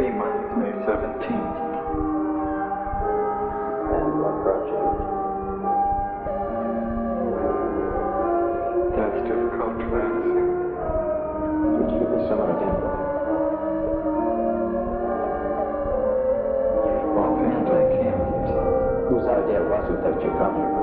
three months, May 17th. And what you? That's difficult to answer. Would you give me some idea? Offhand, I can't. Whose idea was it that you come here?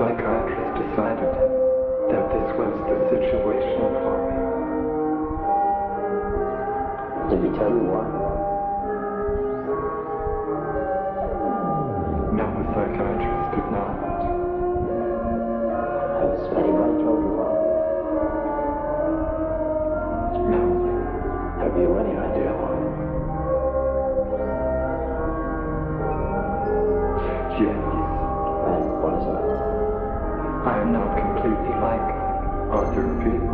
Psychiatrist decided that this was the situation for me. Did he tell you why? No, the psychiatrist did not. Has anybody told you why? No. Have you any idea why? Yes. Not completely like other people.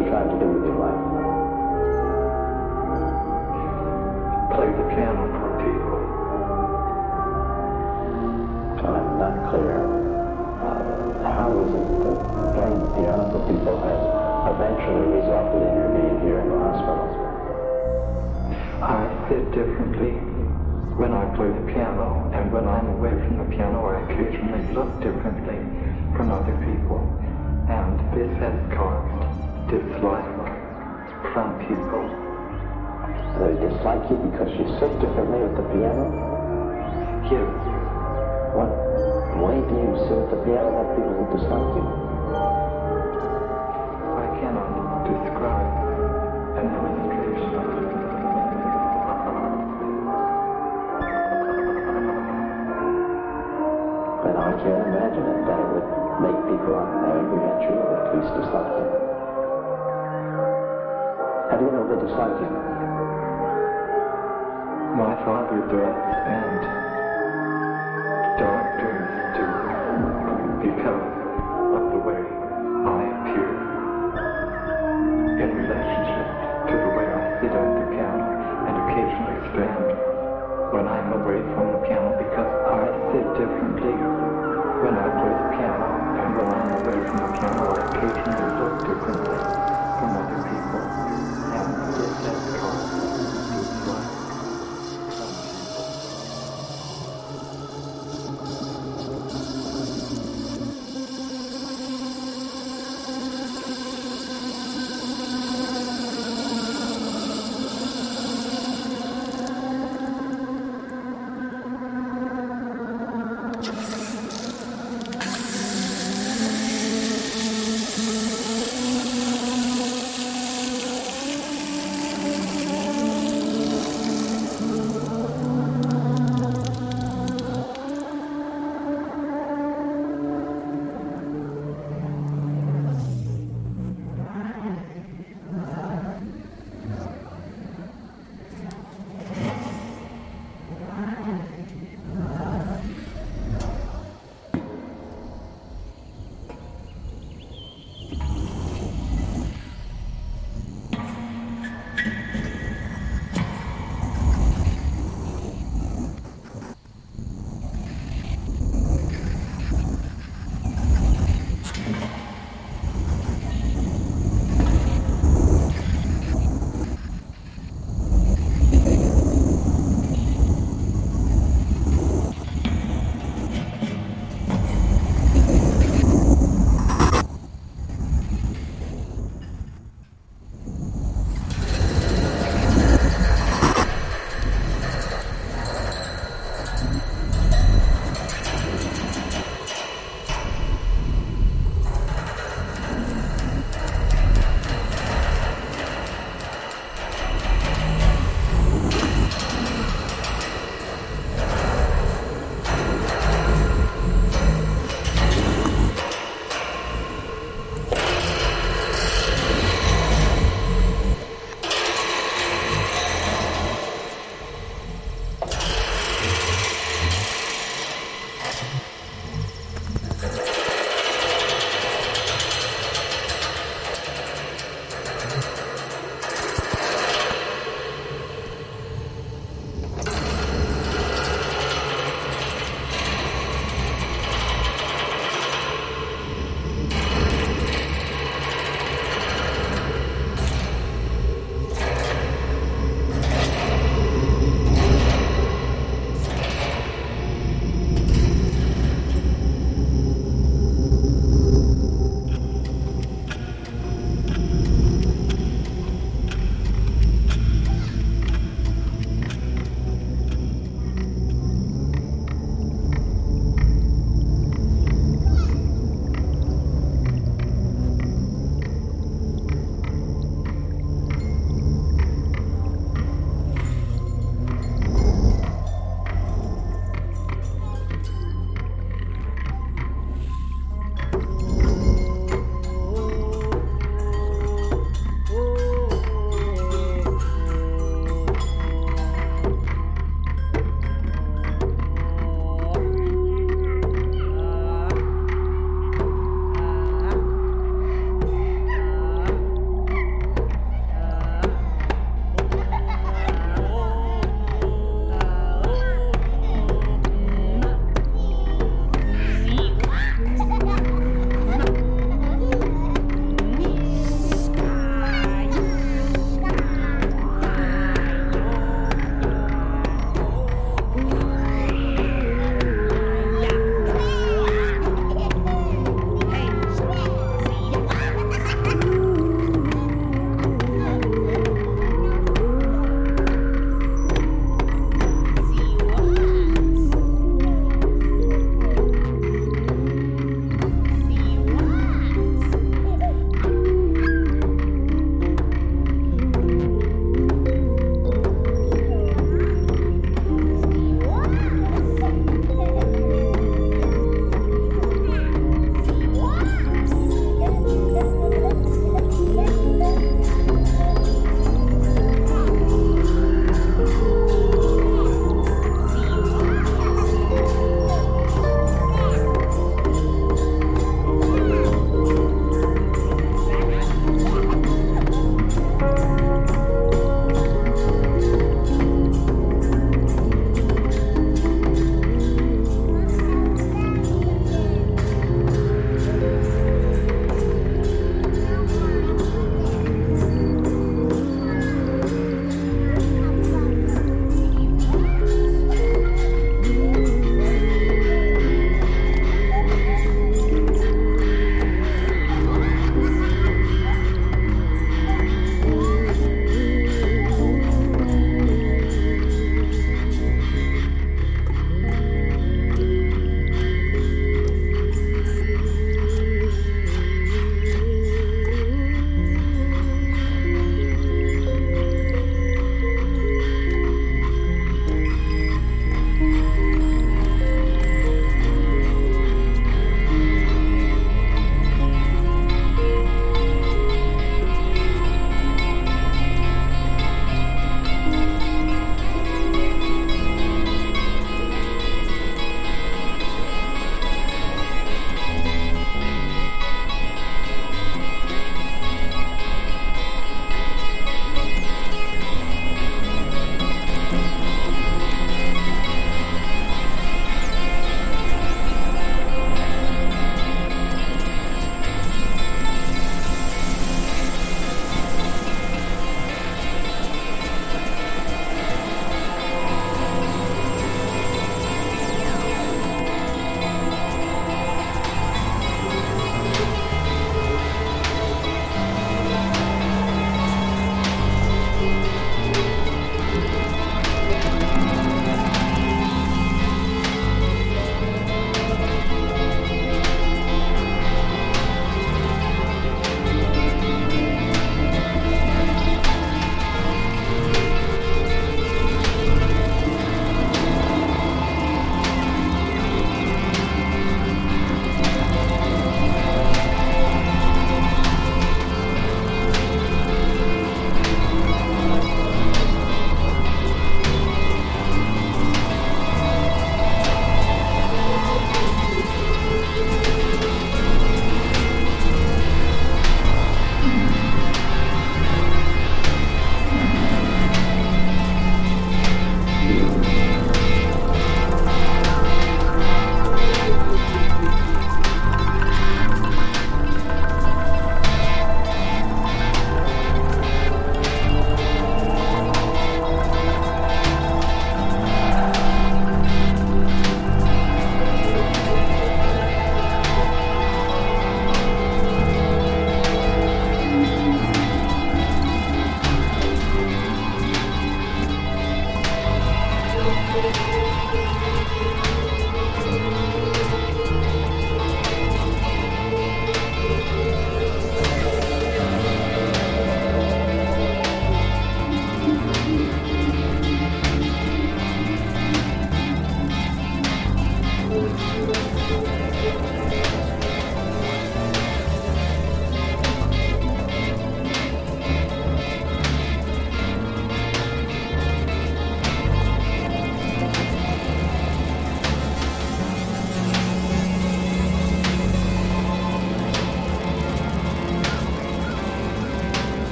Trying to do with your life? Play the piano for people. I'm not clear. Uh, how is it that playing the piano for people has eventually resulted in your being here in the hospital? I sit differently when I play the piano, and when I'm away from the piano, I occasionally look differently from other people. And this has caused dislike from people. They dislike you because you sit differently at the piano? Yes, What way do you sit at the piano that people would dislike you? They dislike you? My father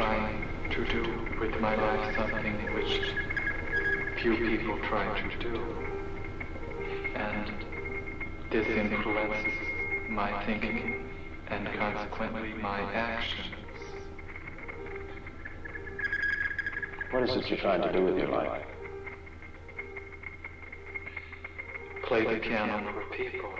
trying to do with my life something which few people try to do. And this influences my thinking and consequently my actions. What is it you're trying to do with your life? Play the piano for people.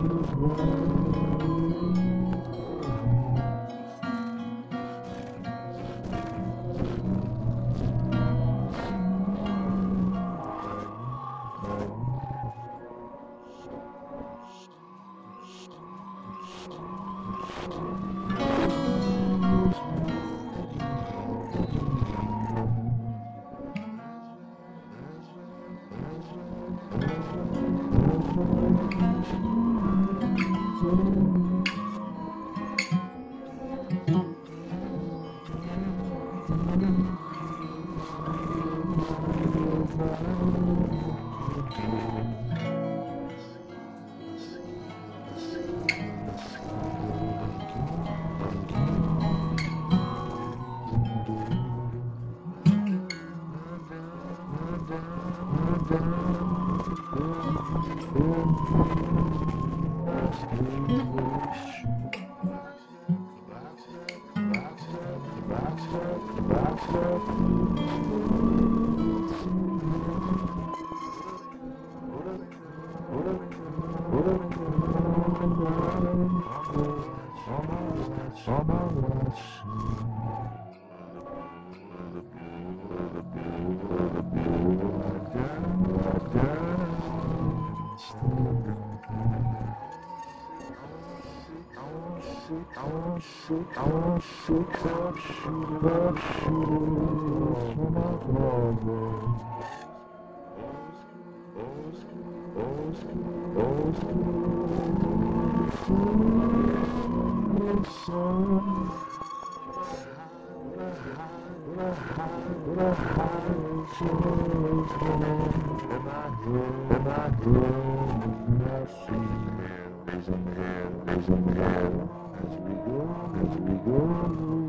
Thank Shabbat There's a. Here we go. Here we go.